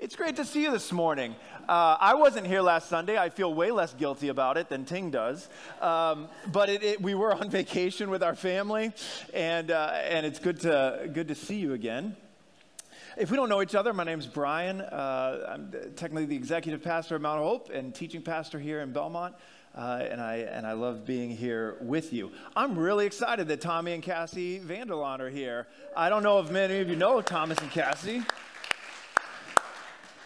It's great to see you this morning. Uh, I wasn't here last Sunday. I feel way less guilty about it than Ting does. Um, but it, it, we were on vacation with our family, and, uh, and it's good to, good to see you again. If we don't know each other, my name is Brian. Uh, I'm technically the executive pastor of Mount Hope and teaching pastor here in Belmont. Uh, and, I, and I love being here with you. I'm really excited that Tommy and Cassie Vanderlaan are here. I don't know if many of you know Thomas and Cassie.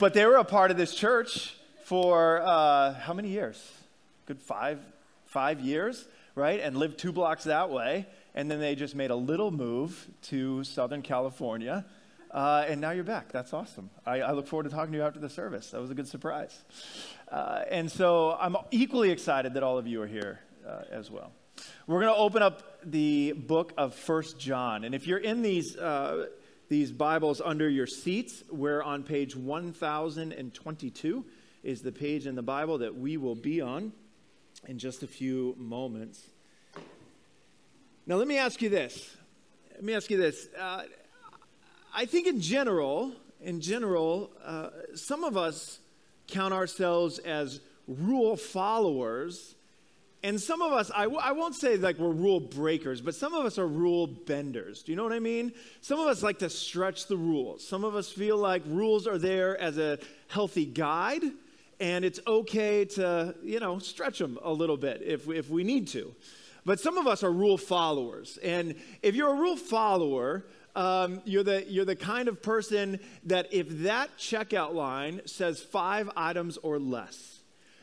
But they were a part of this church for uh, how many years? Good five, five years, right? And lived two blocks that way. And then they just made a little move to Southern California. Uh, and now you're back. That's awesome. I, I, look forward to talking to you after the service. That was a good surprise. Uh, and so I'm equally excited that all of you are here uh, as well. We're going to open up the book of First John. And if you're in these uh, these Bibles under your seats. We're on page 1022 is the page in the Bible that we will be on in just a few moments. Now, let me ask you this. Let me ask you this. Uh, I think in general, in general, uh, some of us count ourselves as rule followers and some of us, I w- I won't say like we're rule breakers, but some of us are rule benders. Do you know what I mean? Some of us like to stretch the rules. Some of us feel like rules are there as a healthy guide, and it's okay to, you know, stretch them a little bit if, if we need to. But some of us are rule followers. And if you're a rule follower, um, you're, the, you're the kind of person that if that checkout line says five items or less,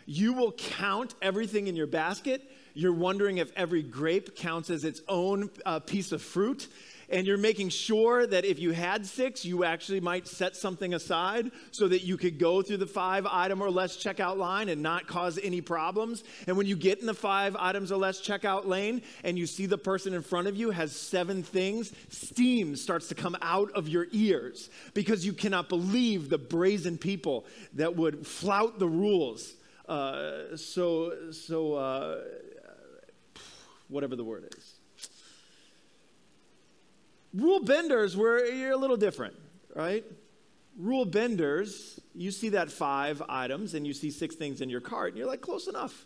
you will count everything in your basket. You're wondering if every grape counts as its own uh, piece of fruit. And you're making sure that if you had six, you actually might set something aside so that you could go through the five item or less checkout line and not cause any problems. And when you get in the five items or less checkout lane and you see the person in front of you has seven things, steam starts to come out of your ears because you cannot believe the brazen people that would flout the rules uh, so, so uh, whatever the word is. Rule benders were you're a little different, right? Rule benders, you see that five items and you see six things in your cart, and you're like, close enough,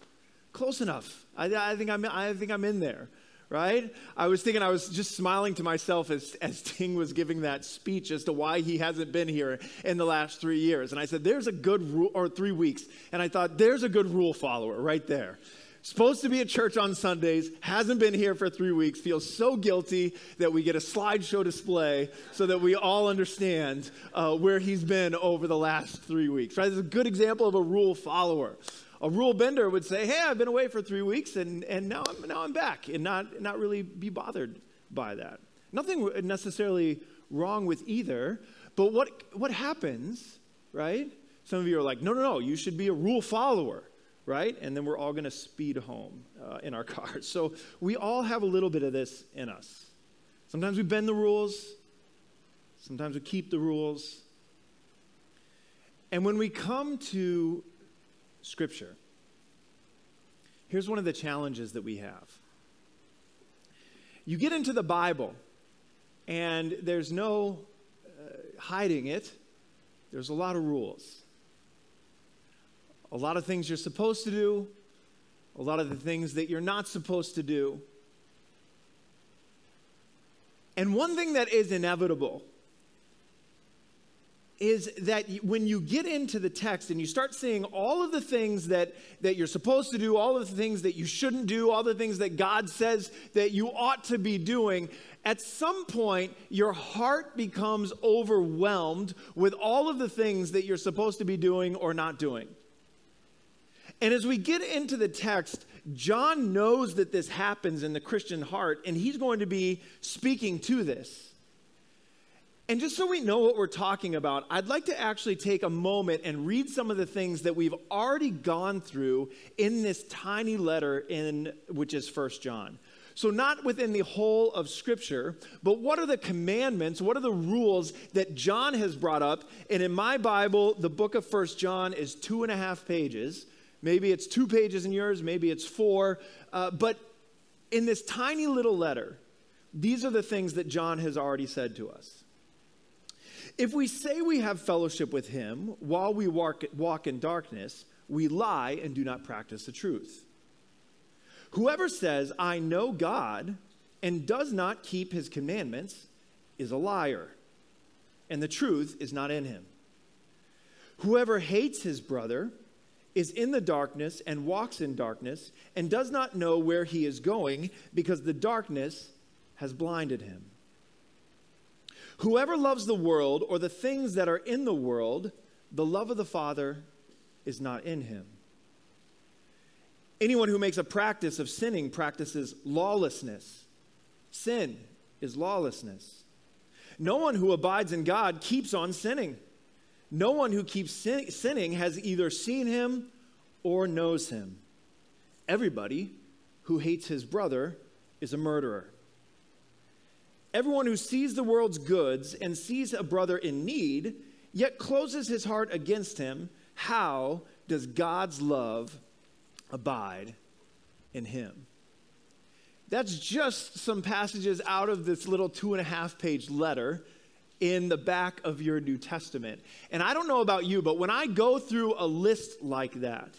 close enough. I, I think I'm, I think I'm in there right? I was thinking, I was just smiling to myself as, as Ting was giving that speech as to why he hasn't been here in the last three years. And I said, there's a good rule, or three weeks. And I thought, there's a good rule follower right there. Supposed to be at church on Sundays, hasn't been here for three weeks, feels so guilty that we get a slideshow display so that we all understand uh, where he's been over the last three weeks. Right? Is a good example of a rule follower a rule bender would say, hey, I've been away for three weeks and, and now, I'm, now I'm back and not, not really be bothered by that. Nothing necessarily wrong with either, but what, what happens, right? Some of you are like, no, no, no, you should be a rule follower, right? And then we're all going to speed home uh, in our cars. So we all have a little bit of this in us. Sometimes we bend the rules, sometimes we keep the rules. And when we come to Scripture. Here's one of the challenges that we have. You get into the Bible, and there's no uh, hiding it, there's a lot of rules. A lot of things you're supposed to do, a lot of the things that you're not supposed to do. And one thing that is inevitable is that when you get into the text and you start seeing all of the things that, that you're supposed to do, all of the things that you shouldn't do, all the things that God says that you ought to be doing, at some point your heart becomes overwhelmed with all of the things that you're supposed to be doing or not doing. And as we get into the text, John knows that this happens in the Christian heart, and he's going to be speaking to this. And just so we know what we're talking about, I'd like to actually take a moment and read some of the things that we've already gone through in this tiny letter in which is First John. So not within the whole of scripture, but what are the commandments, what are the rules that John has brought up? And in my Bible, the book of First John is two and a half pages. Maybe it's two pages in yours, maybe it's four. Uh, but in this tiny little letter, these are the things that John has already said to us. If we say we have fellowship with him while we walk, walk in darkness, we lie and do not practice the truth. Whoever says, I know God, and does not keep his commandments is a liar, and the truth is not in him. Whoever hates his brother is in the darkness and walks in darkness and does not know where he is going because the darkness has blinded him. Whoever loves the world or the things that are in the world, the love of the Father is not in him. Anyone who makes a practice of sinning practices lawlessness. Sin is lawlessness. No one who abides in God keeps on sinning. No one who keeps sin- sinning has either seen him or knows him. Everybody who hates his brother is a murderer. Everyone who sees the world's goods and sees a brother in need, yet closes his heart against him, how does God's love abide in him? That's just some passages out of this little two and a half page letter in the back of your New Testament. And I don't know about you, but when I go through a list like that,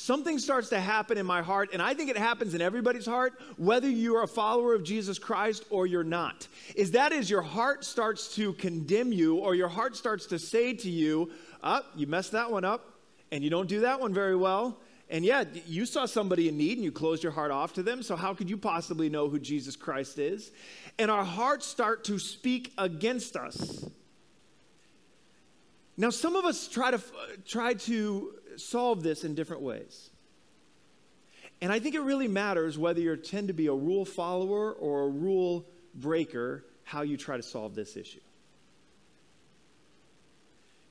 something starts to happen in my heart, and I think it happens in everybody's heart, whether you're a follower of Jesus Christ or you're not. Is that is your heart starts to condemn you, or your heart starts to say to you, up, oh, you messed that one up, and you don't do that one very well. And yeah, you saw somebody in need and you closed your heart off to them. So, how could you possibly know who Jesus Christ is? And our hearts start to speak against us. Now, some of us try to, uh, try to solve this in different ways. And I think it really matters whether you tend to be a rule follower or a rule breaker, how you try to solve this issue.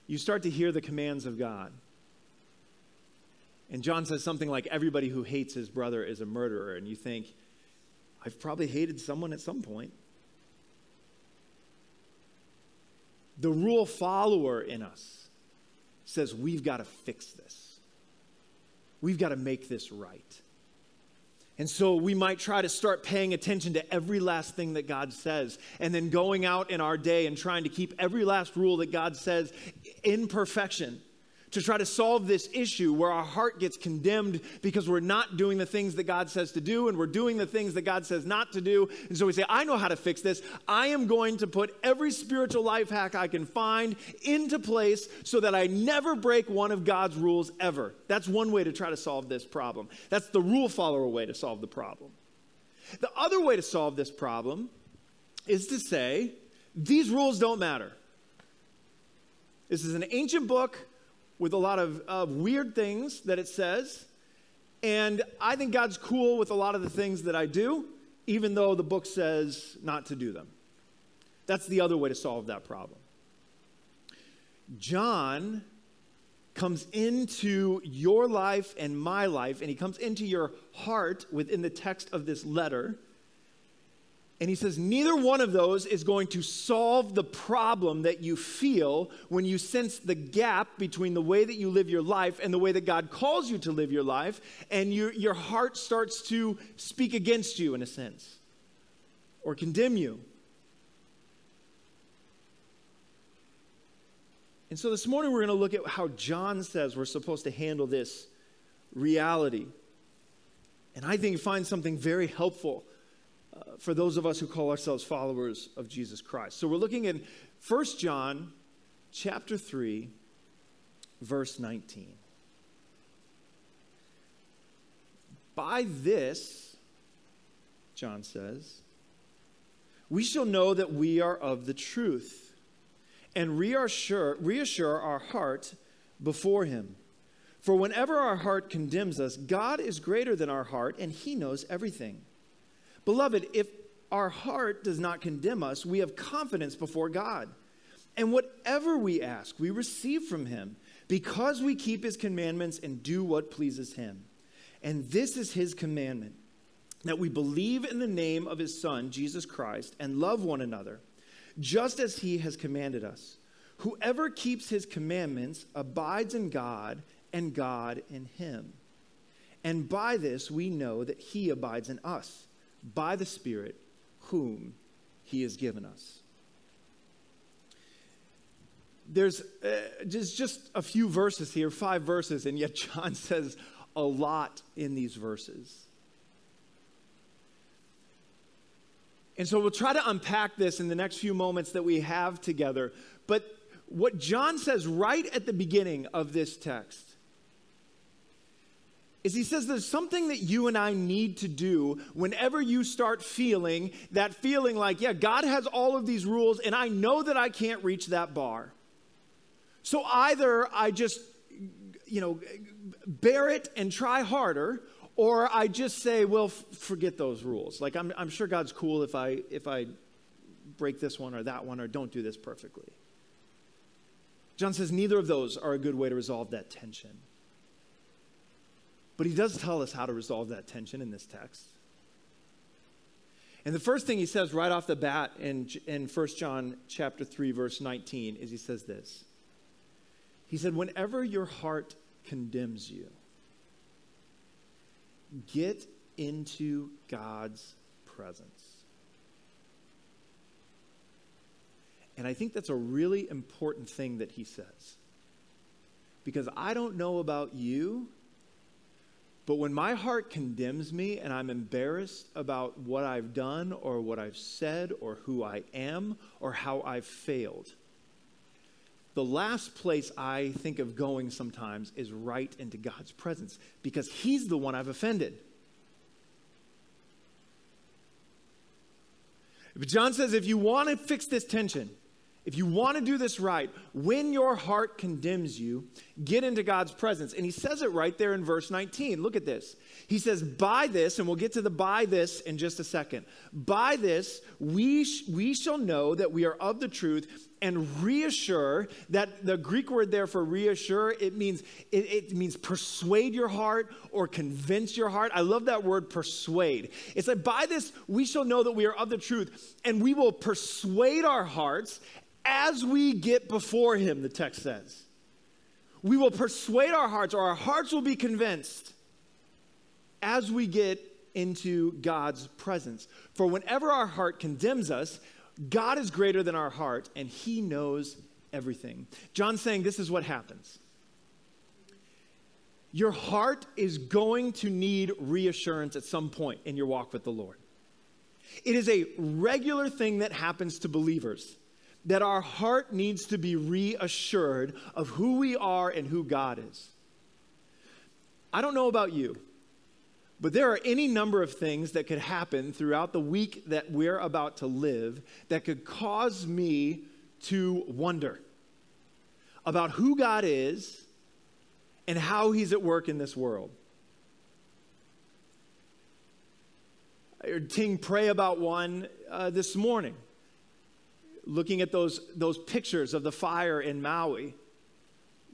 You start to hear the commands of God. And John says something like, Everybody who hates his brother is a murderer. And you think, I've probably hated someone at some point. The rule follower in us says, We've got to fix this. We've got to make this right. And so we might try to start paying attention to every last thing that God says, and then going out in our day and trying to keep every last rule that God says in perfection to try to solve this issue where our heart gets condemned because we're not doing the things that God says to do and we're doing the things that God says not to do. And so we say, I know how to fix this. I am going to put every spiritual life hack I can find into place so that I never break one of God's rules ever. That's one way to try to solve this problem. That's the rule follower way to solve the problem. The other way to solve this problem is to say, these rules don't matter. This is an ancient book with a lot of, of weird things that it says. And I think God's cool with a lot of the things that I do, even though the book says not to do them. That's the other way to solve that problem. John comes into your life and my life, and he comes into your heart within the text of this letter and he says, neither one of those is going to solve the problem that you feel when you sense the gap between the way that you live your life and the way that God calls you to live your life, and your, your heart starts to speak against you in a sense or condemn you. And so this morning we're going to look at how John says we're supposed to handle this reality. And I think you find something very helpful for those of us who call ourselves followers of Jesus Christ. So we're looking in 1 John chapter 3 verse 19. By this, John says, we shall know that we are of the truth and reassure, reassure our heart before him. For whenever our heart condemns us, God is greater than our heart and he knows everything. Beloved, if our heart does not condemn us, we have confidence before God. And whatever we ask, we receive from him because we keep his commandments and do what pleases him. And this is his commandment that we believe in the name of his Son, Jesus Christ, and love one another, just as he has commanded us. Whoever keeps his commandments abides in God, and God in him. And by this we know that he abides in us by the Spirit whom he has given us. there's uh, just, just a few verses here, five verses, and yet John says a lot in these verses. And so we'll try to unpack this in the next few moments that we have together. But what John says right at the beginning of this text is he says there's something that you and I need to do whenever you start feeling that feeling like, yeah, God has all of these rules and I know that I can't reach that bar. So either I just, you know, bear it and try harder, or I just say, well, f- forget those rules. Like, I'm, I'm sure God's cool if I, if I break this one or that one or don't do this perfectly. John says neither of those are a good way to resolve that tension. But he does tell us how to resolve that tension in this text. And the first thing he says right off the bat in, in 1 John chapter 3, verse 19, is he says this. He said, Whenever your heart condemns you, Get into God's presence. And I think that's a really important thing that he says. Because I don't know about you, but when my heart condemns me and I'm embarrassed about what I've done or what I've said or who I am or how I've failed, the last place I think of going sometimes is right into God's presence because He's the one I've offended. But John says if you want to fix this tension, if you want to do this right, when your heart condemns you, get into God's presence. And he says it right there in verse 19. Look at this. He says, By this, and we'll get to the by this in just a second. By this, we, sh- we shall know that we are of the truth and reassure that the greek word there for reassure it means it, it, means persuade your heart or convince your heart i love that word persuade it's like by this we shall know that we are of the truth and we will persuade our hearts as we get before him, the text says. We will persuade our hearts, or our hearts will be convinced as we get into God's presence. For whenever our heart condemns us, God is greater than our heart, and he knows everything. John's saying this is what happens. Your heart is going to need reassurance at some point in your walk with the Lord. It is a regular thing that happens to believers that our heart needs to be reassured of who we are and who God is. I don't know about you, but there are any number of things that could happen throughout the week that we're about to live that could cause me to wonder about who God is and how He's at work in this world. I heard Ting pray about one uh, this morning looking at those, those pictures of the fire in Maui.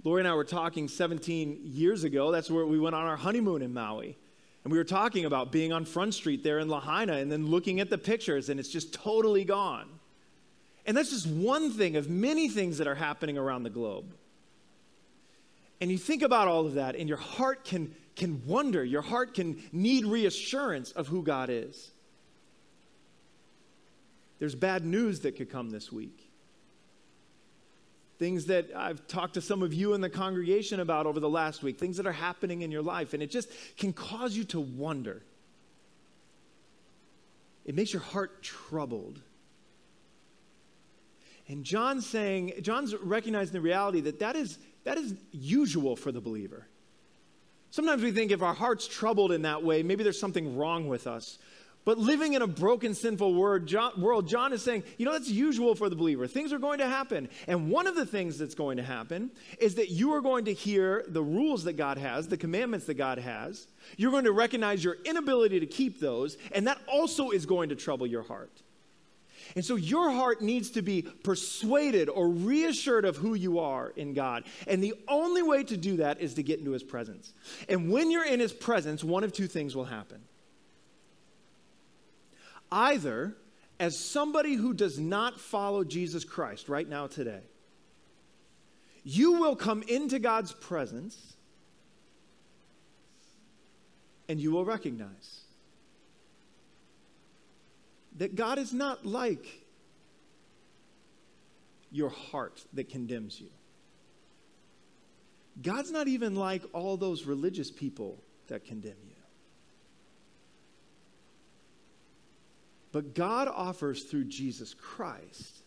Lori and I were talking 17 years ago. That's where we went on our honeymoon in Maui. And we were talking about being on Front Street there in Lahaina and then looking at the pictures, and it's just totally gone. And that's just one thing of many things that are happening around the globe. And you think about all of that, and your heart can, can wonder, your heart can need reassurance of who God is. There's bad news that could come this week. Things that I've talked to some of you in the congregation about over the last week, things that are happening in your life, and it just can cause you to wonder. It makes your heart troubled. And John's saying, John's recognizing the reality that that is, that is usual for the believer. Sometimes we think if our heart's troubled in that way, maybe there's something wrong with us. But living in a broken, sinful word, John, world, John is saying, you know, that's usual for the believer. Things are going to happen. And one of the things that's going to happen is that you are going to hear the rules that God has, the commandments that God has. You're going to recognize your inability to keep those, and that also is going to trouble your heart. And so your heart needs to be persuaded or reassured of who you are in God. And the only way to do that is to get into his presence. And when you're in his presence, one of two things will happen either as somebody who does not follow Jesus Christ right now, today, you will come into God's presence and you will recognize that God is not like your heart that condemns you. God's not even like all those religious people that condemn you. But God offers through Jesus Christ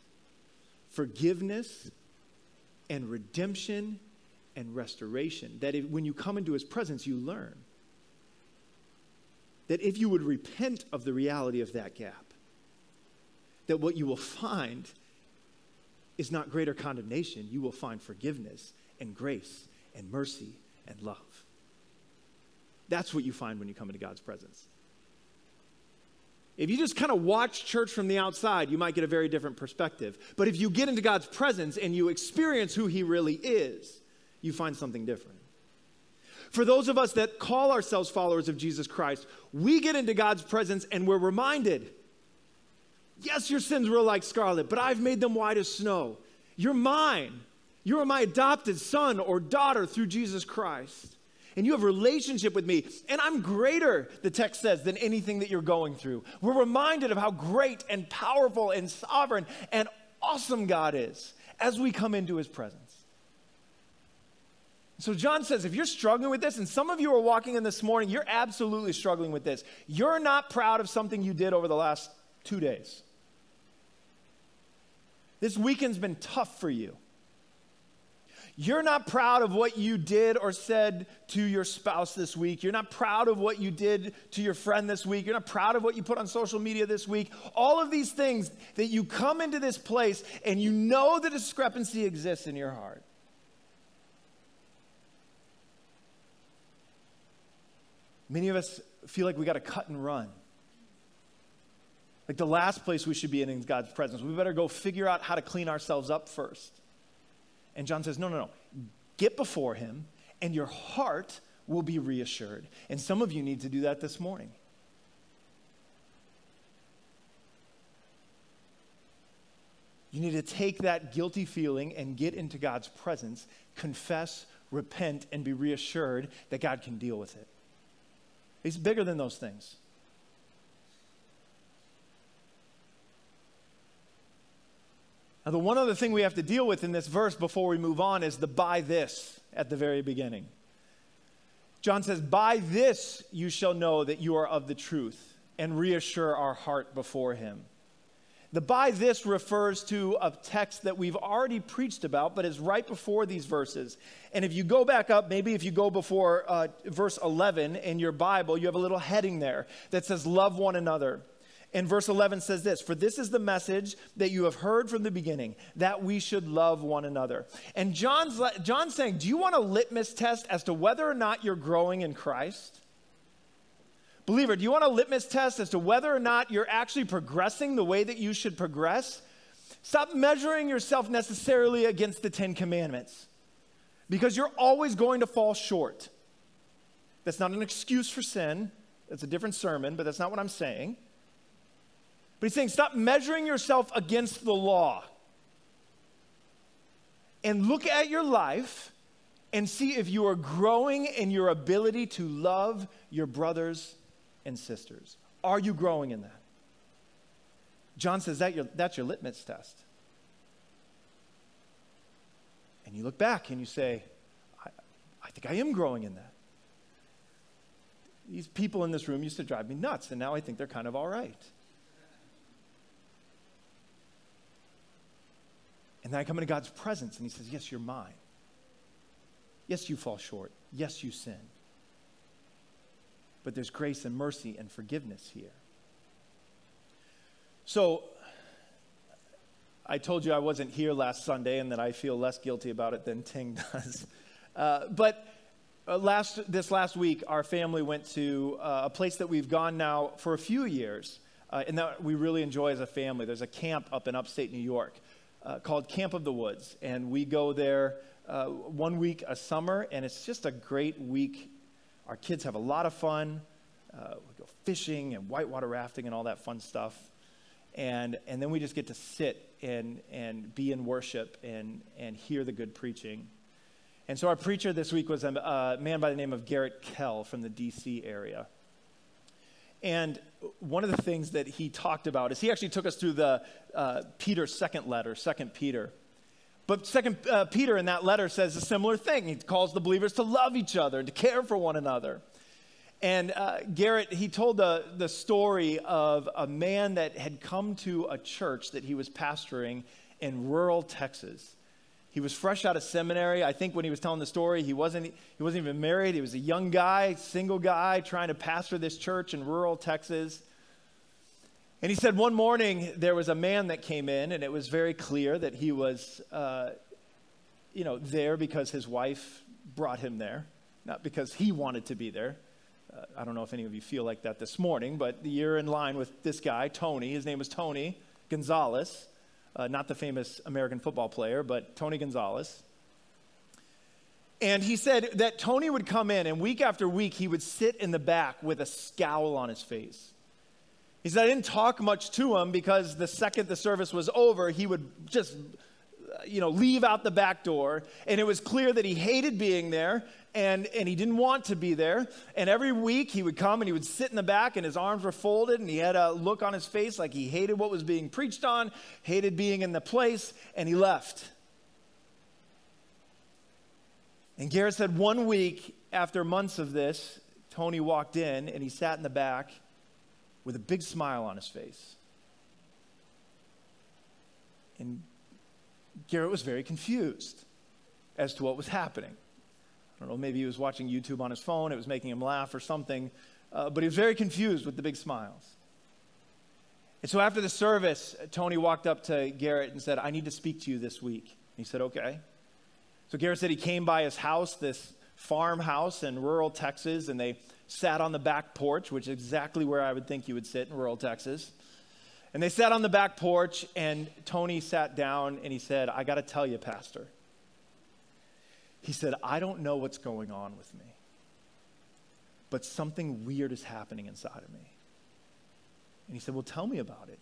forgiveness and redemption and restoration. That if, when you come into his presence, you learn. That if you would repent of the reality of that gap, that what you will find is not greater condemnation, you will find forgiveness and grace and mercy and love. That's what you find when you come into God's presence. If you just kind of watch church from the outside, you might get a very different perspective. But if you get into God's presence and you experience who He really is, you find something different. For those of us that call ourselves followers of Jesus Christ, we get into God's presence and we're reminded yes, your sins were like scarlet, but I've made them white as snow. You're mine. You are my adopted son or daughter through Jesus Christ. And you have a relationship with me. And I'm greater, the text says, than anything that you're going through. We're reminded of how great and powerful and sovereign and awesome God is as we come into his presence. So John says, if you're struggling with this, and some of you are walking in this morning, you're absolutely struggling with this. You're not proud of something you did over the last two days. This weekend's been tough for you. You're not proud of what you did or said to your spouse this week. You're not proud of what you did to your friend this week. You're not proud of what you put on social media this week. All of these things that you come into this place and you know the discrepancy exists in your heart. Many of us feel like we got to cut and run. Like the last place we should be in is God's presence. We better go figure out how to clean ourselves up first. And John says, no, no, no. Get before him, and your heart will be reassured. And some of you need to do that this morning. You need to take that guilty feeling and get into God's presence, confess, repent, and be reassured that God can deal with it. He's bigger than those things. Now, the one other thing we have to deal with in this verse before we move on is the by this at the very beginning. John says, By this you shall know that you are of the truth, and reassure our heart before him. The by this refers to a text that we've already preached about, but is right before these verses. And if you go back up, maybe if you go before uh, verse 11 in your Bible, you have a little heading there that says, Love one another. And verse 11 says this For this is the message that you have heard from the beginning, that we should love one another. And John's, John's saying, Do you want a litmus test as to whether or not you're growing in Christ? Believer, do you want a litmus test as to whether or not you're actually progressing the way that you should progress? Stop measuring yourself necessarily against the Ten Commandments because you're always going to fall short. That's not an excuse for sin. That's a different sermon, but that's not what I'm saying. But he's saying stop measuring yourself against the law and look at your life and see if you are growing in your ability to love your brothers and sisters. Are you growing in that? John says that your, that's your litmus test. And you look back and you say, I, I think I am growing in that. These people in this room used to drive me nuts, and now I think they're kind of all right. And then I come into God's presence and He says, Yes, you're mine. Yes, you fall short. Yes, you sin but there's grace and mercy and forgiveness here. So, I told you I wasn't here last Sunday and that I feel less guilty about it than Ting does. Uh, but uh, last, this last week, our family went to uh, a place that we've gone now for a few years uh, and that we really enjoy as a family. There's a camp up in upstate New York uh, called Camp of the Woods. And we go there uh, one week a summer, and it's just a great week our kids have a lot of fun. Uh, we go fishing and whitewater rafting and all that fun stuff. And, and then we just get to sit and, and be in worship and, and hear the good preaching. And so our preacher this week was a, a man by the name of Garrett Kell from the DC area. And one of the things that he talked about is he actually took us through the uh, Peter's second letter, Second Peter. But Second uh, Peter in that letter says a similar thing. He calls the believers to love each other to care for one another. And uh, Garrett, he told the, the story of a man that had come to a church that he was pastoring in rural Texas. He was fresh out of seminary. I think when he was telling the story, he wasn't, he wasn't even married. He was a young guy, single guy, trying to pastor this church in rural Texas. And he said one morning there was a man that came in, and it was very clear that he was, uh, you know, there because his wife brought him there, not because he wanted to be there. Uh, I don't know if any of you feel like that this morning, but you're in line with this guy, Tony. His name was Tony Gonzalez, uh, not the famous American football player, but Tony Gonzalez. And he said that Tony would come in, and week after week, he would sit in the back with a scowl on his face. He said, I didn't talk much to him because the second the service was over, he would just, you know, leave out the back door. And it was clear that he hated being there and, and he didn't want to be there. And every week he would come and he would sit in the back and his arms were folded and he had a look on his face like he hated what was being preached on, hated being in the place, and he left. And Garrett said one week after months of this, Tony walked in and he sat in the back with a big smile on his face. And Garrett was very confused as to what was happening. I don't know, maybe he was watching YouTube on his phone, it was making him laugh or something, uh, but he was very confused with the big smiles. And so after the service, Tony walked up to Garrett and said, I need to speak to you this week. And he said, Okay. So Garrett said he came by his house, this farmhouse in rural Texas, and they sat on the back porch, which is exactly where I would think you would sit in rural Texas. And they sat on the back porch, and Tony sat down and he said, I got to tell you, Pastor. He said, I don't know what's going on with me, but something weird is happening inside of me. And he said, Well, tell me about it.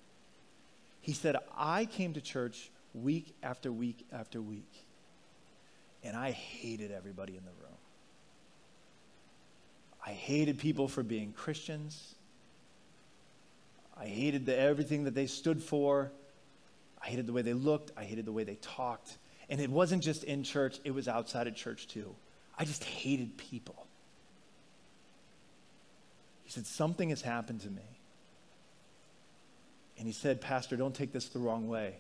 He said, I came to church week after week after week, and I hated everybody in the room. I hated people for being Christians. I hated the, everything that they stood for. I hated the way they looked. I hated the way they talked. And it wasn't just in church, it was outside of church too. I just hated people. He said, Something has happened to me. And he said, Pastor, don't take this the wrong way,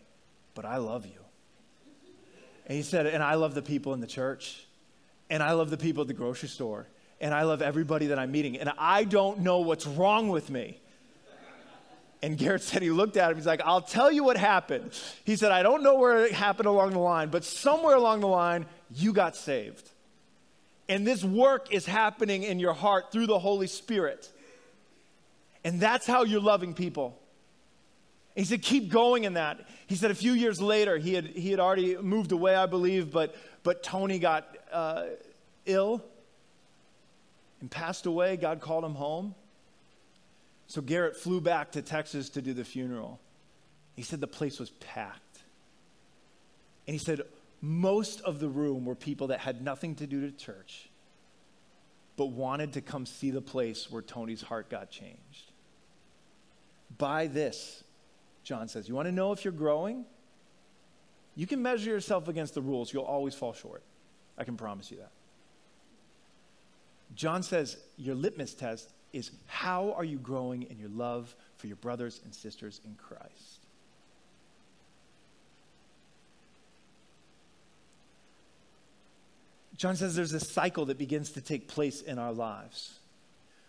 but I love you. And he said, And I love the people in the church, and I love the people at the grocery store, and I love everybody that I'm meeting, and I don't know what's wrong with me. And Garrett said he looked at him. He's like, I'll tell you what happened. He said, I don't know where it happened along the line, but somewhere along the line, you got saved. And this work is happening in your heart through the Holy Spirit. And that's how you're loving people. And he said, keep going in that. He said a few years later, he had, he had already moved away, I believe, but, but Tony got uh, ill and passed away. God called him home. So Garrett flew back to Texas to do the funeral. He said the place was packed. And he said most of the room were people that had nothing to do to church, but wanted to come see the place where Tony's heart got changed. By this, John says, you want to know if you're growing? You can measure yourself against the rules, you'll always fall short. I can promise you that. John says your litmus test is how are you growing in your love for your brothers and sisters in Christ? John says there's a cycle that begins to take place in our lives.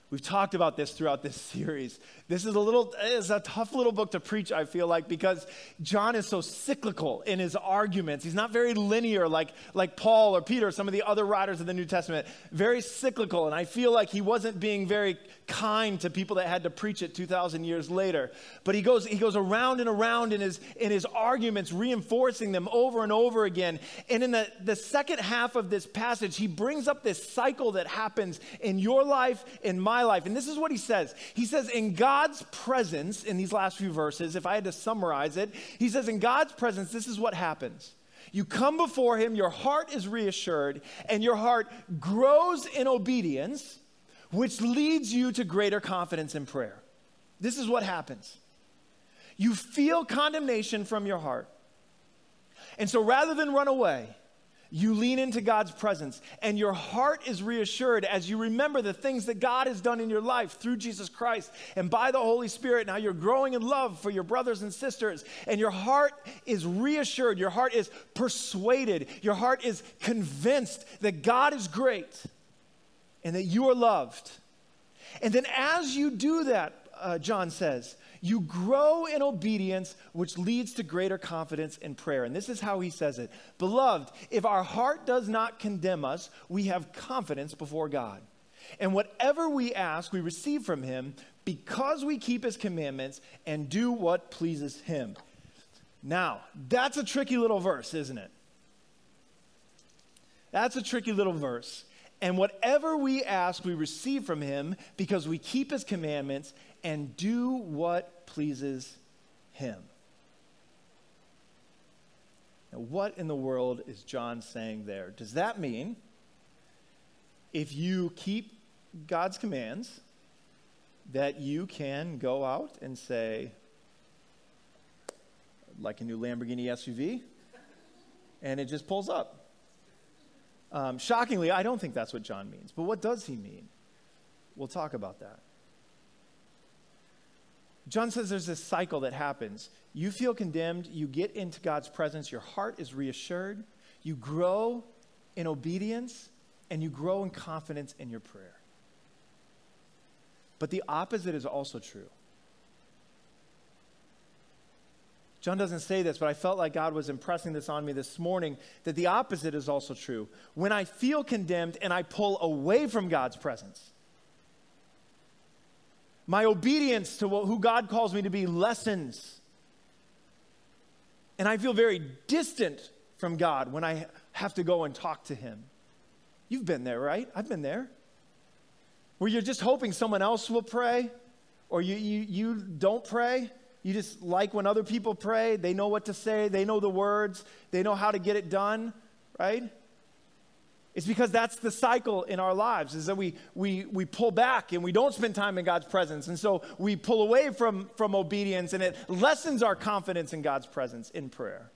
We've talked about this throughout this series. This is a little is a tough little book to preach, I feel like, because John is so cyclical in his arguments. He's not very linear like, like Paul or Peter or some of the other writers of the New Testament. Very cyclical, and I feel like he wasn't being very kind to people that had to preach it 2,000 years later. But he goes, he goes around and around in his, in his arguments, reinforcing them over and over again. And in the, the second half of this passage, he brings up this cycle that happens in your life, in my life. And this is what he says He says, In God's presence, in these last few verses, if I had to summarize it, he says, In God's presence, this is what happens. You come before him, your heart is reassured, and your heart grows in obedience which leads you to greater confidence in prayer. This is what happens. You feel condemnation from your heart, And so rather than run away, you lean into God's presence, and your heart is reassured as you remember the things that God has done in your life through Jesus Christ and by the Holy Spirit. Now you're growing in love for your brothers and sisters, and your heart is reassured. Your heart is persuaded. Your heart is convinced that God is great and that you are loved. And then as you do that, uh, John says, you grow in obedience, which leads to greater confidence in prayer. And this is how he says it Beloved, if our heart does not condemn us, we have confidence before God. And whatever we ask, we receive from him because we keep his commandments and do what pleases him. Now, that's a tricky little verse, isn't it? That's a tricky little verse. And whatever we ask, we receive from him because we keep his commandments and do what pleases him. Now, what in the world is John saying there? Does that mean if you keep God's commands, that you can go out and say, like a new Lamborghini SUV, and it just pulls up? Um, shockingly, I don't think that's what John means. But what does he mean? We'll talk about that. John says there's this cycle that happens. You feel condemned, you get into God's presence, your heart is reassured, you grow in obedience, and you grow in confidence in your prayer. But the opposite is also true. John doesn't say this, but I felt like God was impressing this on me this morning that the opposite is also true. When I feel condemned and I pull away from God's presence, my obedience to who God calls me to be lessens. And I feel very distant from God when I have to go and talk to Him. You've been there, right? I've been there. Where you're just hoping someone else will pray, or you, you, you don't pray. You just like when other people pray. They know what to say, they know the words, they know how to get it done, right? It's because that's the cycle in our lives, is that we, we, we pull back and we don't spend time in God's presence. And so we pull away from, from obedience and it lessens our confidence in God's presence in prayer.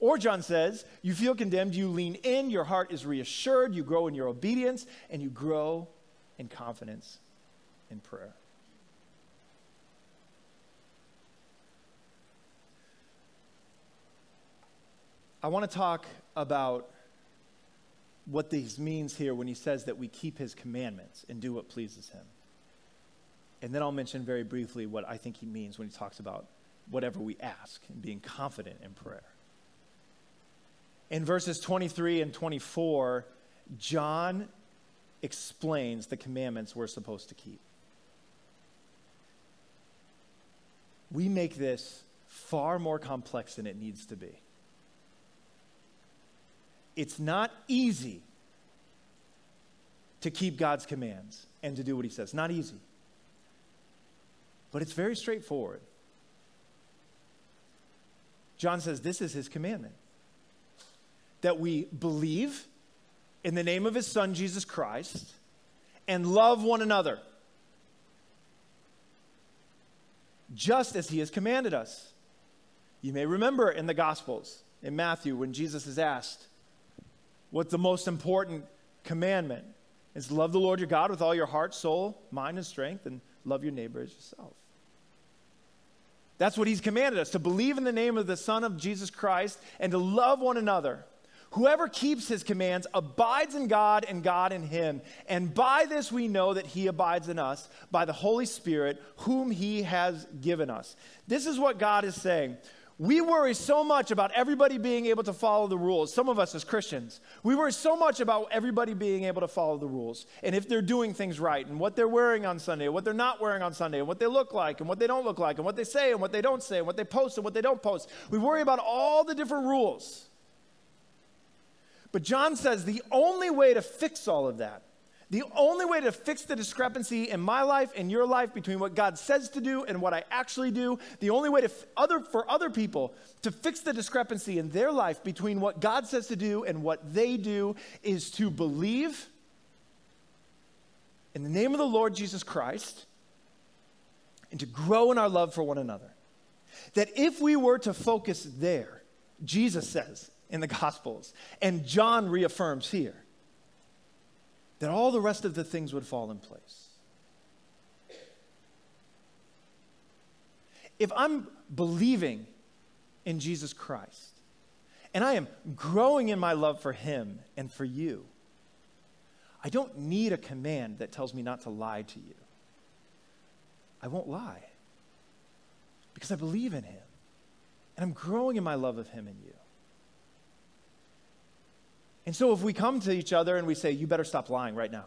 Or John says, you feel condemned, you lean in, your heart is reassured, you grow in your obedience, and you grow in confidence in prayer. I want to talk about what this means here when he says that we keep his commandments and do what pleases him. And then I'll mention very briefly what I think he means when he talks about whatever we ask and being confident in prayer. In verses 23 and 24, John explains the commandments we're supposed to keep. We make this far more complex than it needs to be. It's not easy to keep God's commands and to do what he says. Not easy. But it's very straightforward. John says this is his commandment that we believe in the name of his son, Jesus Christ, and love one another just as he has commanded us. You may remember in the Gospels, in Matthew, when Jesus is asked, What's the most important commandment? Is love the Lord your God with all your heart, soul, mind, and strength, and love your neighbor as yourself. That's what he's commanded us to believe in the name of the Son of Jesus Christ and to love one another. Whoever keeps his commands abides in God and God in him. And by this we know that he abides in us by the Holy Spirit, whom he has given us. This is what God is saying. We worry so much about everybody being able to follow the rules. Some of us as Christians, we worry so much about everybody being able to follow the rules and if they're doing things right and what they're wearing on Sunday, what they're not wearing on Sunday, and what they look like and what they don't look like, and what they say and what they don't say, and what they post and what they don't post. We worry about all the different rules. But John says the only way to fix all of that the only way to fix the discrepancy in my life and your life between what God says to do and what I actually do, the only way to f- other, for other people to fix the discrepancy in their life between what God says to do and what they do is to believe in the name of the Lord Jesus Christ and to grow in our love for one another. That if we were to focus there, Jesus says in the Gospels, and John reaffirms here that all the rest of the things would fall in place. If I'm believing in Jesus Christ and I am growing in my love for Him and for you, I don't need a command that tells me not to lie to you. I won't lie because I believe in Him and I'm growing in my love of Him and you. And so if we come to each other and we say, you better stop lying right now,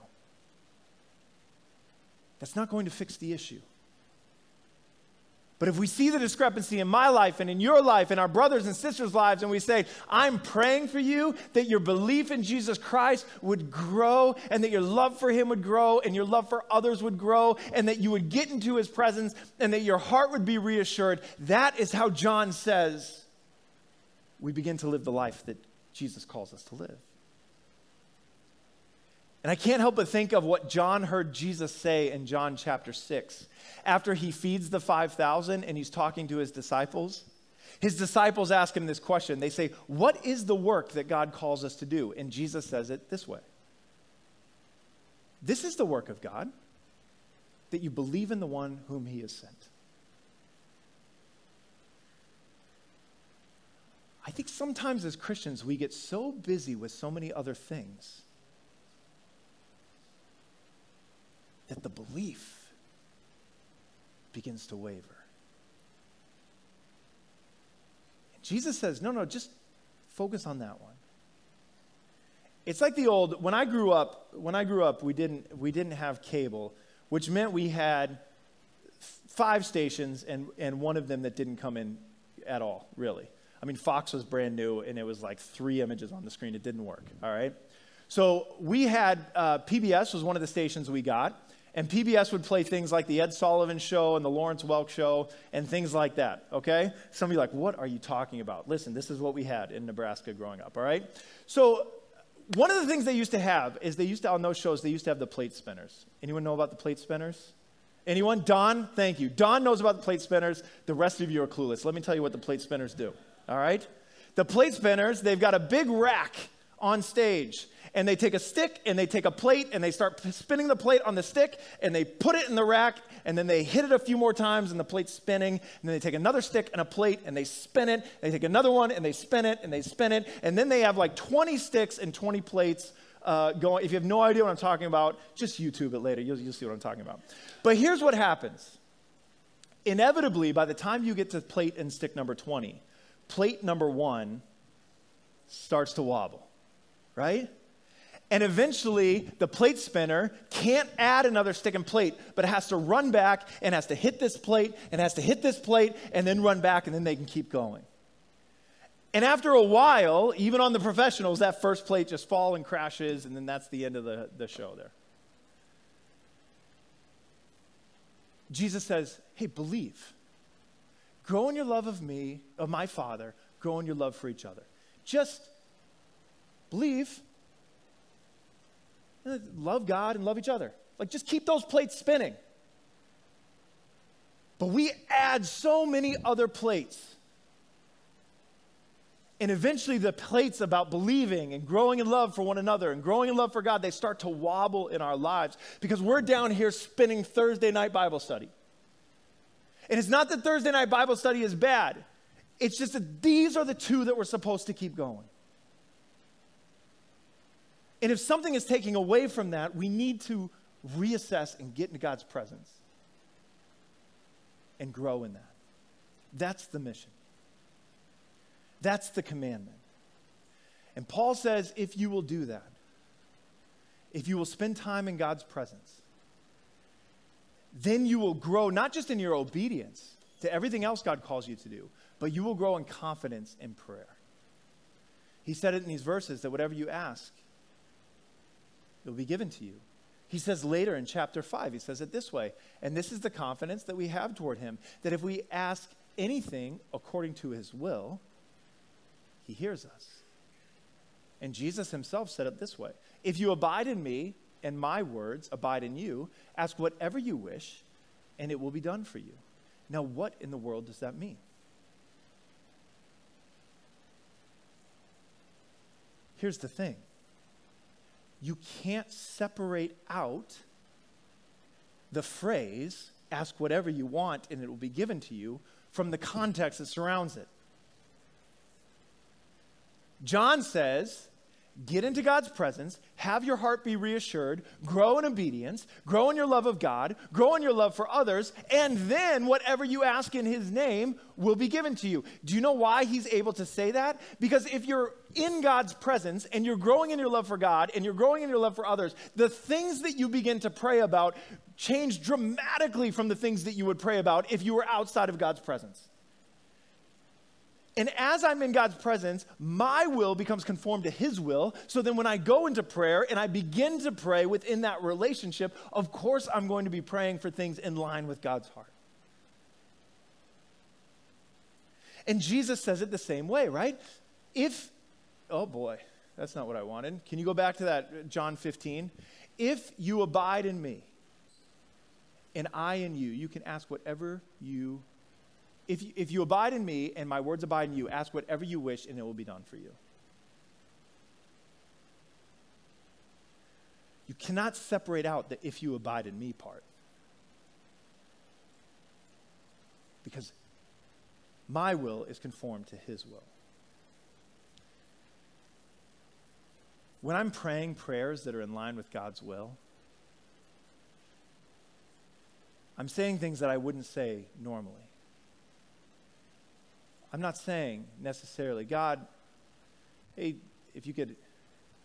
that's not going to fix the issue. But if we see the discrepancy in my life and in your life and our brothers and sisters' lives, and we say, I'm praying for you that your belief in Jesus Christ would grow, and that your love for Him would grow, and your love for others would grow, and that you would get into His presence, and that your heart would be reassured, that is how John says we begin to live the life that Jesus calls us to live. And I can't help but think of what John heard Jesus say in John chapter 6. After he feeds the 5,000 and he's talking to his disciples, his disciples ask him this question. They say, What is the work that God calls us to do? And Jesus says it this way This is the work of God, that you believe in the one whom he has sent. I think sometimes as Christians, we get so busy with so many other things that the belief begins to waver. And Jesus says, no, no, just focus on that one. It's like the old, when I grew up, when I grew up, we didn't, we didn't have cable, which meant we had five stations and, and one of them that didn't come in at all, really. I mean, Fox was brand new and it was like three images on the screen. It didn't work, all right? So we had, uh, PBS was one of the stations we got. And PBS would play things like the Ed Sullivan Show and the Lawrence Welk Show and things like that, okay? Some of you like, what are you talking about? Listen, this is what we had in Nebraska growing up, all right? So one of the things they used to have is they used to, on those shows, they used to have the plate spinners. Anyone know about the plate spinners? Anyone? Don? Thank you. Don knows about the plate spinners. The rest of you are clueless. Let me tell you what the plate spinners do, all right? The plate spinners, they've got a big rack on stage. And they take a stick and they take a plate and they start spinning the plate on the stick and they put it in the rack and then they hit it a few more times and the plate's spinning. And then they take another stick and a plate and they spin it. They take another one and they spin it and they spin it. And then they have like 20 sticks and 20 plates uh, going. If you have no idea what i'm talking about just youtube it later. You'll, you'll see what i'm talking about. But here's what happens. Inevitably by the time you get to plate and stick number 20 plate number one starts to wobble right and eventually, the plate spinner can't add another stick and plate, but it has to run back and has to hit this plate and has to hit this plate and then run back, and then they can keep going. And after a while, even on the professionals, that first plate just falls and crashes, and then that's the end of the, the show there. Jesus says, Hey, believe. Grow in your love of me, of my Father, grow in your love for each other. Just believe eh, love God and love each other. Like, just keep those plates spinning. But we add so many other plates. And eventually, the plates about believing and growing in love for one another and growing in love for God, they start to wobble in our lives because we're down here spinning Thursday night Bible study. And it's not that Thursday night Bible study is bad, it's just that these are the two that we're supposed to keep going. And if something is taking away from that, we need to reassess and get into God's presence and grow in that. That's the mission. That's the commandment. And Paul says if you will do that, if you will spend time in God's presence, then you will grow not just in your obedience to everything else God calls you to do, but you will grow in confidence in prayer. He said it in these verses that whatever you ask, it will be given to you. He says later in chapter 5, he says it this way, and this is the confidence that we have toward him that if we ask anything according to his will, he hears us. And Jesus himself said it this way If you abide in me and my words abide in you, ask whatever you wish, and it will be done for you. Now, what in the world does that mean? here's the thing you can't separate out the phrase, ask whatever you want and it will be given to you, from the context that surrounds it. John says, get into God's presence, have your heart be reassured, grow in obedience, grow in your love of God, grow in your love for others, and then whatever you ask in His name will be given to you. Do you know why He's able to say that? Because if you're in God's presence and you're growing in your love for God and you're growing in your love for others, the things that you begin to pray about change dramatically from the things that you would pray about if you were outside of God's presence. And as I'm in God's presence, my will becomes conformed to His will. So then when I go into prayer and I begin to pray within that relationship, of course I'm going to be praying for things in line with God's heart. And Jesus says it the same way, right? If, oh boy, that's not what I wanted. Can you go back to that, uh, John 15? If you abide in me and I in you, you can ask whatever you if you, if you abide in me and my words abide in you, ask whatever you wish and it will be done for you. You cannot separate out the if you abide in me part. Because my will is conformed to his will. When I'm praying prayers that are in line with God's will, I'm saying things that I wouldn't say normally. I'm not saying necessarily, God, hey, if you could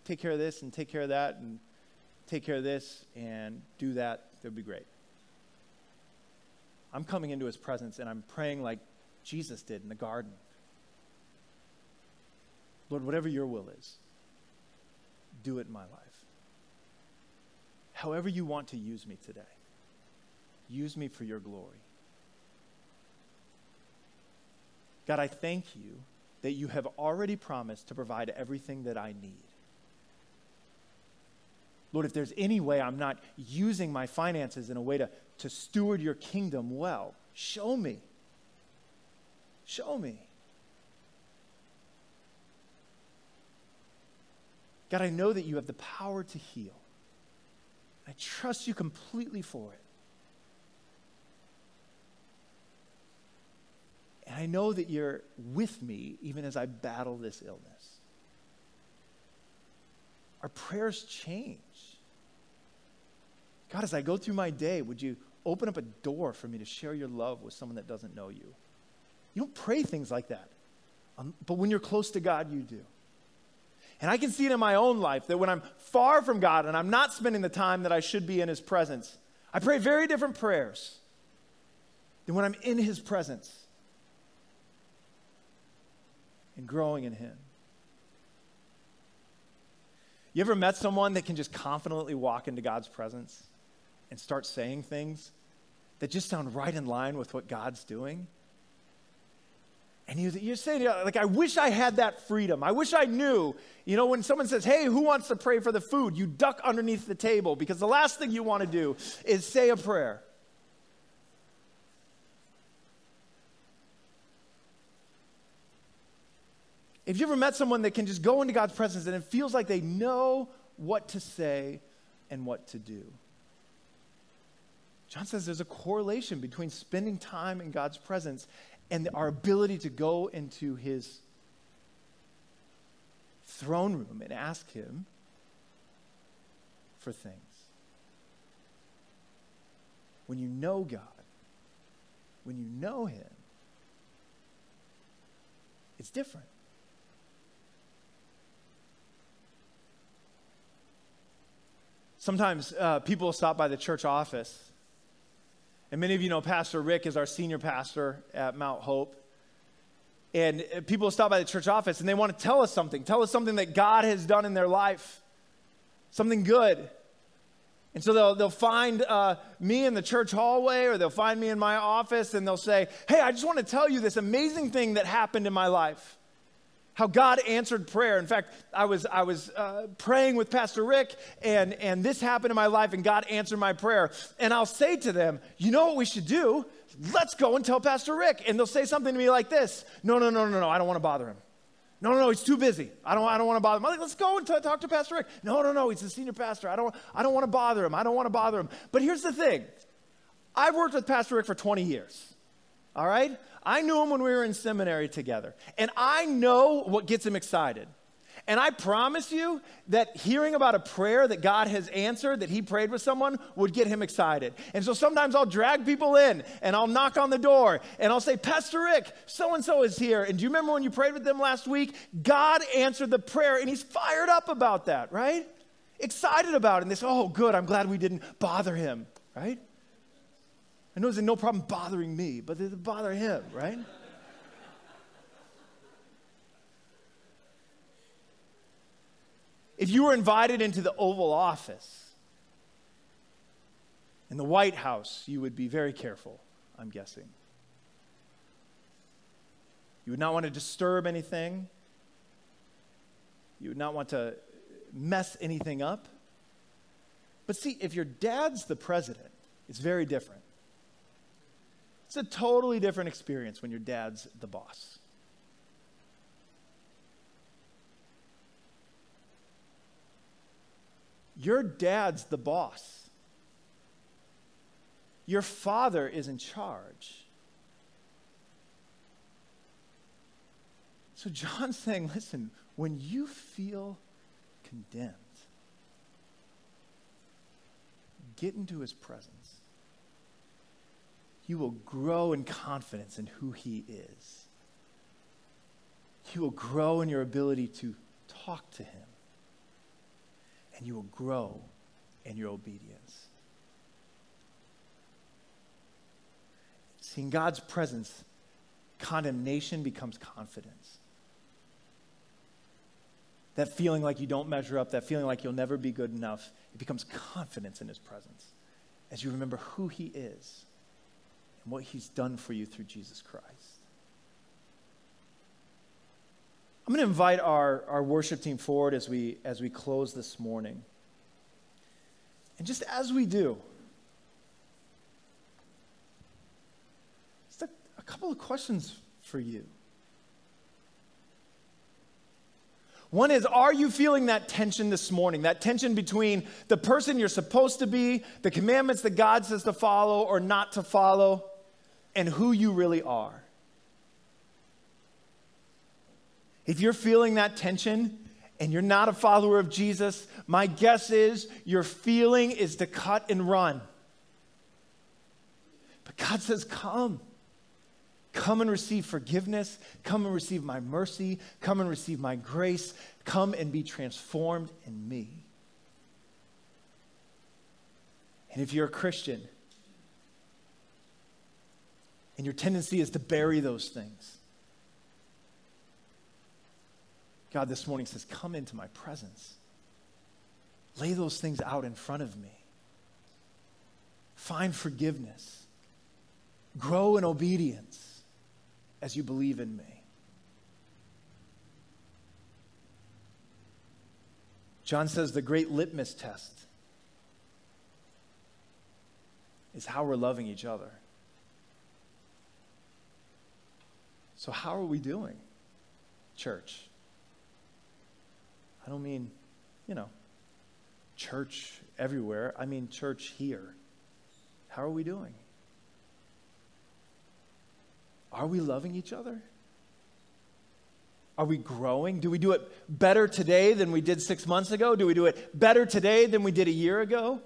take care of this and take care of that and take care of this and do that, that would be great. I'm coming into his presence and I'm praying like Jesus did in the garden. Lord, whatever your will is, do it in my life. However you want to use me today, use me for your glory. God, I thank you that you have already promised to provide everything that I need. Lord, if there's any way I'm not using my finances in a way to, to steward your kingdom well, show me. Show me. God, I know that you have the power to heal. I trust you completely for it. And I know that you're with me even as I battle this illness. Our prayers change. God, as I go through my day, would you open up a door for me to share your love with someone that doesn't know you? You don't pray things like that. Um, but when you're close to God, you do. And I can see it in my own life that when I'm far from God and I'm not spending the time that I should be in His presence, I pray very different prayers than when I'm in His presence and growing in Him. You ever met someone that can just confidently walk into God's presence and start saying things that just sound right in line with what God's doing? And you, you're saying, like, I wish I had that freedom. I wish I knew. You know, when someone says, hey, who wants to pray for the food? You duck underneath the table because the last thing you want to do is say a prayer. If you ever met someone that can just go into God's presence and it feels like they know what to say and what to do. John says there's a correlation between spending time in God's presence and our ability to go into his throne room and ask him for things. When you know God, when you know him, it's different. Sometimes uh, people stop by the church office. And many of you know Pastor Rick is our senior pastor at Mount Hope. And uh, people stop by the church office and they want to tell us something, tell us something that God has done in their life, something good. And so they'll, they'll find uh, me in the church hallway or they'll find me in my office and they'll say, Hey, I just want to tell you this amazing thing that happened in my life how God answered prayer. In fact, I was, I was uh, praying with Pastor Rick, and, and this happened in my life, and God answered my prayer. And I'll say to them, You know what we should do? Let's go and tell Pastor Rick. And they'll say something to me like this No, no, no, no, no, I don't want to bother him. No, no, no, he's too busy. I don't, I don't want to bother him. I'm like, let's go and t- talk to Pastor Rick. No, no, no, he's the senior pastor. I don't, I don't want to bother him. I don't want to bother him. But here's the thing I've worked with Pastor Rick for 20 years. All right? I knew him when we were in seminary together. And I know what gets him excited. And I promise you that hearing about a prayer that God has answered, that he prayed with someone, would get him excited. And so sometimes I'll drag people in and I'll knock on the door and I'll say, Pastor Rick, so and so is here. And do you remember when you prayed with them last week? God answered the prayer and he's fired up about that, right? Excited about it. And they say, Oh, good, I'm glad we didn't bother him, right? I know there's no problem bothering me, but they bother him, right? If you were invited into the Oval Office in the White House, you would be very careful, I'm guessing. You would not want to disturb anything. You would not want to mess anything up. But see, if your dad's the president, it's very different. It's a totally different experience when your dad's the boss. Your dad's the boss. Your father is in charge. So John's saying, listen, when you feel condemned, get into his presence. You will grow in confidence in who he is. You will grow in your ability to talk to him and you will grow in your obedience. See, in God's presence, condemnation becomes confidence. That feeling like you don't measure up, that feeling like you'll never be good enough, it becomes confidence in His presence as you remember who He is and what He's done for you through Jesus Christ. I'm going to invite our, our worship team forward as we, as we close this morning. And just as we do, just a, a couple of questions for you. One is, are you feeling that tension this morning? That tension between the person you're supposed to be, the commandments that God says to follow or not to follow, and who you really are? If you're feeling that tension and you're not a follower of Jesus, my guess is your feeling is to cut and run. But God says, Come. Come and receive forgiveness. Come and receive my mercy. Come and receive my grace. Come and be transformed in me. And if you're a Christian and your tendency is to bury those things, God this morning says, Come into my presence. Lay those things out in front of me. Find forgiveness. Grow in obedience as you believe in me. John says the great litmus test is how we're loving each other. So, how are we doing, church? I don't mean, you know, church everywhere. I mean church here. How are we doing? Are we loving each other? Are we growing? Do we do it better today than we did six months ago? Do we do it better today than we did a year ago?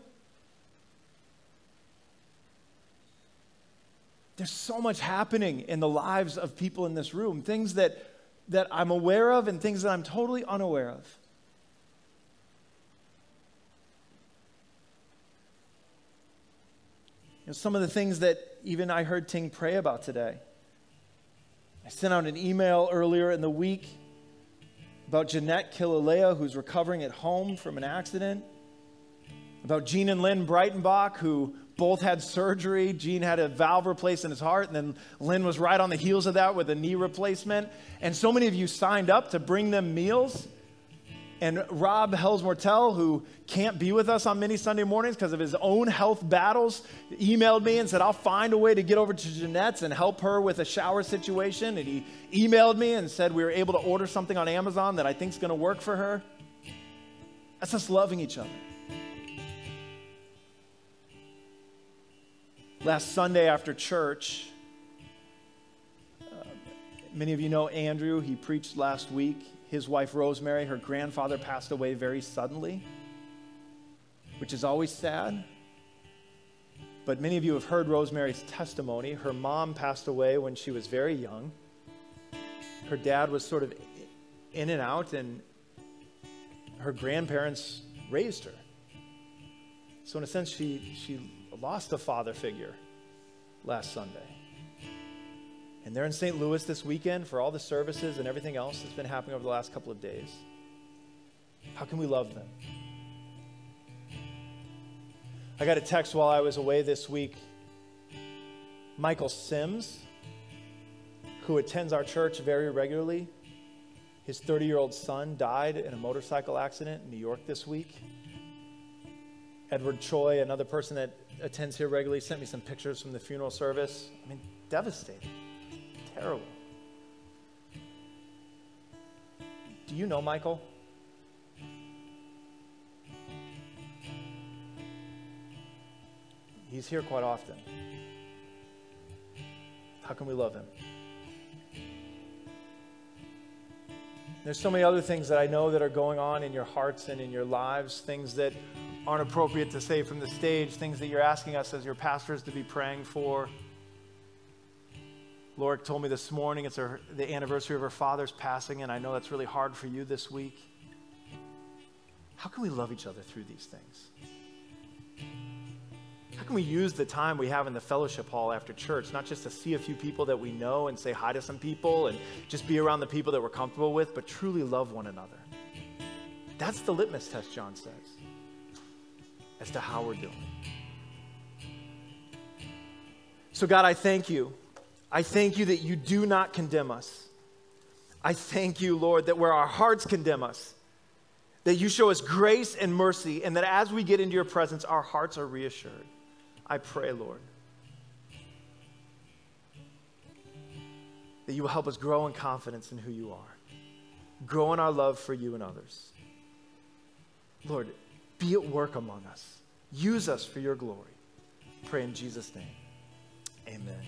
There's so much happening in the lives of people in this room, things that, that I'm aware of and things that I'm totally unaware of. You know, some of the things that even I heard Ting pray about today. I sent out an email earlier in the week about Jeanette Killalea, who's recovering at home from an accident, about Gene and Lynn Breitenbach, who both had surgery. Gene had a valve replaced in his heart, and then Lynn was right on the heels of that with a knee replacement. And so many of you signed up to bring them meals. And Rob Hellsmortel, who can't be with us on many Sunday mornings because of his own health battles, emailed me and said, I'll find a way to get over to Jeanette's and help her with a shower situation. And he emailed me and said we were able to order something on Amazon that I think is going to work for her. That's us loving each other. Last Sunday after church, uh, many of you know Andrew. He preached last week. His wife, Rosemary, her grandfather passed away very suddenly, which is always sad. But many of you have heard Rosemary's testimony. Her mom passed away when she was very young. Her dad was sort of in and out, and her grandparents raised her. So, in a sense, she, she lost a father figure last Sunday. And they're in St. Louis this weekend for all the services and everything else that's been happening over the last couple of days. How can we love them? I got a text while I was away this week. Michael Sims, who attends our church very regularly, his 30 year old son died in a motorcycle accident in New York this week. Edward Choi, another person that attends here regularly, sent me some pictures from the funeral service. I mean, devastating, terrible. Do you know Michael? He's here quite often. How can we love him? There's so many other things that I know that are going on in your hearts and in your lives, things that aren't appropriate to say from the stage, things that you're asking us as your pastors to be praying for. Lorik told me this morning it's her, the anniversary of her father's passing, and I know that's really hard for you this week. How can we love each other through these things? How can we use the time we have in the fellowship hall after church, not just to see a few people that we know and say hi to some people and just be around the people that we're comfortable with, but truly love one another? That's the litmus test, John says, as to how we're doing. So, God, I thank you. I thank you that you do not condemn us. I thank you, Lord, that where our hearts condemn us, that you show us grace and mercy, and that as we get into your presence, our hearts are reassured. I pray, Lord, that you will help us grow in confidence in who you are, grow in our love for you and others. Lord, be at work among us. Use us for your glory. Pray in Jesus' name. Amen.